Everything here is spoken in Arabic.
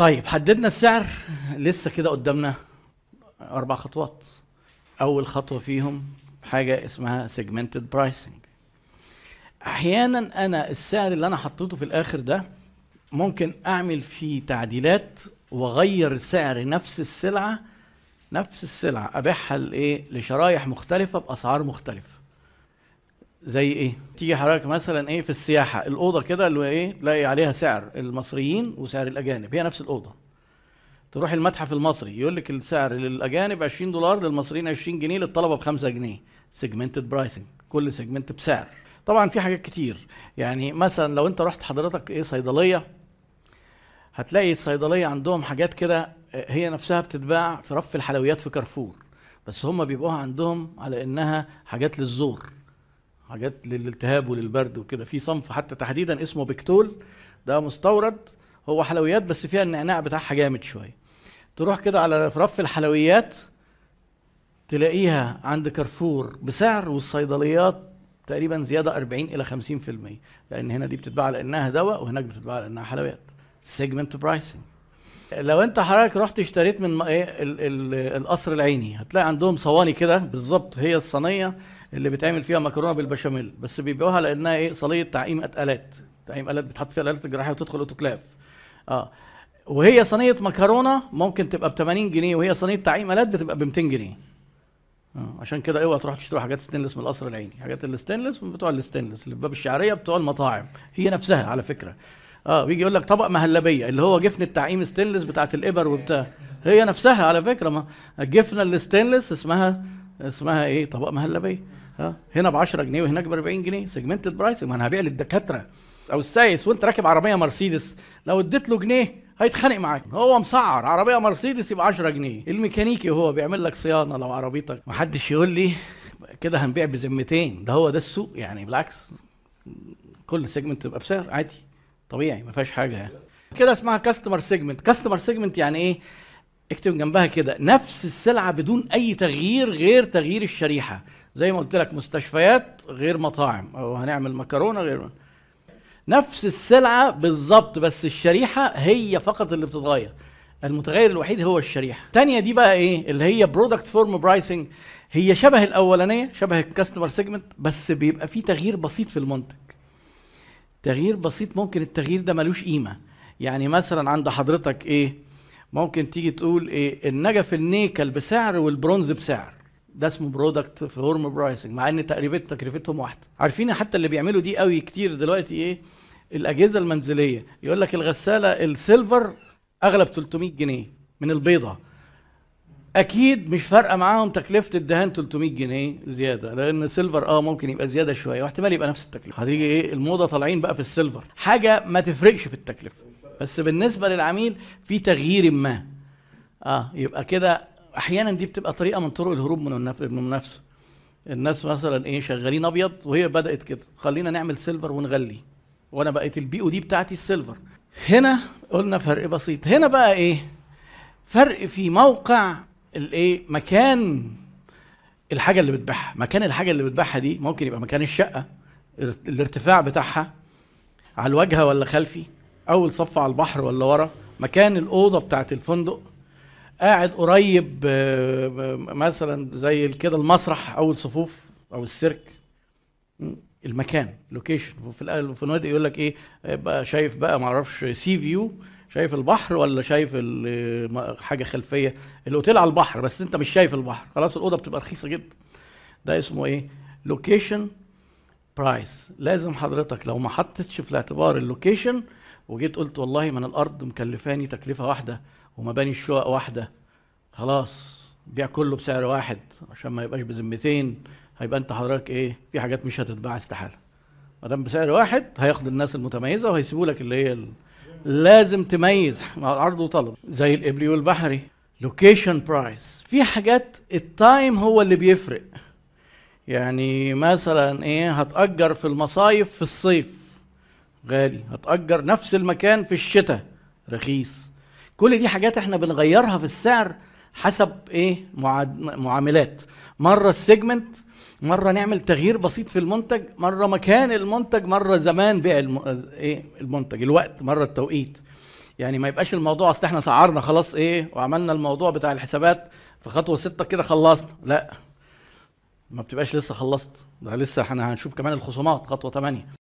طيب حددنا السعر لسه كده قدامنا أربع خطوات. أول خطوة فيهم حاجة اسمها segmented pricing. أحيانا أنا السعر اللي أنا حطيته في الآخر ده ممكن أعمل فيه تعديلات وأغير سعر نفس السلعة نفس السلعة أبيعها لإيه؟ لشرايح مختلفة بأسعار مختلفة. زي إيه؟ تيجي حضرتك مثلا إيه في السياحة الأوضة كده اللي إيه؟ تلاقي عليها سعر المصريين وسعر الأجانب هي نفس الأوضة. تروح المتحف المصري يقول لك السعر للأجانب 20 دولار للمصريين 20 جنيه للطلبة ب 5 جنيه. segmented pricing كل segment بسعر. طبعا في حاجات كتير. يعني مثلا لو أنت رحت حضرتك إيه؟ صيدلية هتلاقي الصيدلية عندهم حاجات كده هي نفسها بتتباع في رف الحلويات في كارفور. بس هم بيبقوها عندهم على إنها حاجات للزور. حاجات للالتهاب وللبرد وكده. في صنف حتى تحديدا اسمه بيكتول. ده مستورد. هو حلويات بس فيها النعناع بتاعها جامد شوية. تروح كده على رف الحلويات تلاقيها عند كارفور بسعر والصيدليات تقريبا زيادة 40 إلى 50% لأن هنا دي بتتباع على انها دواء وهناك بتتباع على انها حلويات. segment pricing لو أنت حضرتك رحت اشتريت من إيه ال- ال- القصر العيني هتلاقي عندهم صواني كده بالظبط هي الصينية. اللي بيتعمل فيها مكرونة بالبشاميل. بس بيبيعوها لأنها إيه؟ صينية تعقيم آلات. تعقيم آلات بتحط فيها الالات الجراحيه وتدخل أوتوكلاف. آه. وهي صينية مكرونة ممكن تبقى ب 80 جنيه وهي صينية تعقيم آلات بتبقى ب 200 جنيه. آه. عشان كده اوعى تروح تشتري حاجات ستينلس من القصر العيني. حاجات الستينلس بتوع الستينلس اللي باب الشعرية بتوع المطاعم. هي نفسها على فكرة. آه. بيجي يقول لك طبق مهلبية اللي هو جفن التعقيم ستينلس بتاعت الإبر وبتاع. هي نفسها على فكرة. ما الجفنه الستينلس اسمها اسمها إيه؟ طبق مهلبية. هنا ب 10 جنيه وهناك ب 40 جنيه segmented price ما أنا هبيع للدكاترة أو السايس وأنت راكب عربية مرسيدس لو اديت له جنيه هيتخانق معاك. هو مسعر عربية مرسيدس يبقى 10 جنيه. الميكانيكي هو بيعمل لك صيانة لو عربيتك. محدش يقول لي كده هنبيع بذمتين. ده هو ده السوق يعني بالعكس. كل segment تبقى بسعر عادي طبيعي ما فيهاش حاجة يعني. كده اسمها customer segment customer segment يعني إيه؟ اكتب جنبها كده نفس السلعة بدون أي تغيير غير تغيير الشريحة. زي ما قلت لك مستشفيات غير مطاعم أو هنعمل مكرونة غير نفس السلعة بالظبط بس الشريحة هي فقط اللي بتتغير. المتغير الوحيد هو الشريحة. الثانية دي بقى إيه؟ اللي هي product form pricing هي شبه الأولانية شبه ال customer segment بس بيبقى فيه تغيير بسيط في المنتج. تغيير بسيط ممكن التغيير ده ملوش قيمة. يعني مثلا عند حضرتك إيه؟ ممكن تيجي تقول إيه النجف النيكل بسعر والبرونز بسعر. ده اسمه product form pricing مع إن تقريبا تكلفتهم واحدة. عارفين حتى اللي بيعملوا دي قوي كتير دلوقتي إيه؟ الأجهزة المنزلية. يقول لك الغسالة ال silver أغلى ب 300 جنيه من البيضة. أكيد مش فارقة معاهم تكلفة الدهان 300 جنيه زيادة لأن silver آه ممكن يبقى زيادة شوية واحتمال يبقى نفس التكلفة. هتيجي إيه؟ الموضة طالعين بقى في ال silver. حاجة ما تفرقش في التكلفة. بس بالنسبة للعميل في تغيير ما. آه يبقى كده أحيانا دي بتبقى طريقة من طرق الهروب من المنافسة. الناس مثلا إيه شغالين أبيض وهي بدأت كده. خلينا نعمل silver ونغلي. وأنا بقيت ال P O D بتاعتي ال silver هنا قلنا فرق بسيط. هنا بقى إيه؟ فرق في موقع الإيه؟ مكان الحاجة اللي بتبيعها. مكان الحاجة اللي بتبيعها دي ممكن يبقى مكان الشقة ال- الارتفاع بتاعها على الواجهه ولا خلفي. أول صف على البحر ولا ورا مكان الأوضة بتاعت الفندق. قاعد قريب آه، ب- مثلا زي كده المسرح أو الصفوف أو السيرك. المكان location في النادي يقول لك إيه بقى شايف بقى ما أعرفش sea view شايف البحر ولا شايف حاجة خلفية. الأوتيل على البحر بس أنت مش شايف البحر. خلاص الأوضة بتبقى رخيصة جدا. ده اسمه إيه؟ location price لازم حضرتك لو ما حطيتش في الاعتبار ال location وجيت قلت والله من الأرض مكلفاني تكلفة واحدة ومباني الشقق واحدة. خلاص بيع كله بسعر واحد عشان ما يبقاش بذمتين. هيبقى أنت حضرتك إيه؟ في حاجات مش هتتباع استحالة. ما دام بسعر واحد هياخد الناس المتميزة وهيسيبوا لك اللي هي ال... لازم تميز. مع عرض وطلب. زي القبلي والبحري. location price في حاجات ال time هو اللي بيفرق. يعني مثلا إيه؟ هتأجر في المصايف في الصيف. غالي. هتأجر نفس المكان في الشتاء. رخيص. كل دي حاجات إحنا بنغيرها في السعر حسب إيه؟ معاملات. مرة السيجمنت مرة نعمل تغيير بسيط في المنتج مرة مكان المنتج مرة زمان بيع الم... إيه؟ المنتج الوقت مرة التوقيت. يعني ما يبقاش الموضوع أصل إحنا سعرنا خلاص إيه؟ وعملنا الموضوع بتاع الحسابات في خطوة ستة كده خلصنا لا. ما بتبقاش لسه خلصت. ده لسه إحنا هنشوف كمان الخصومات خطوة 8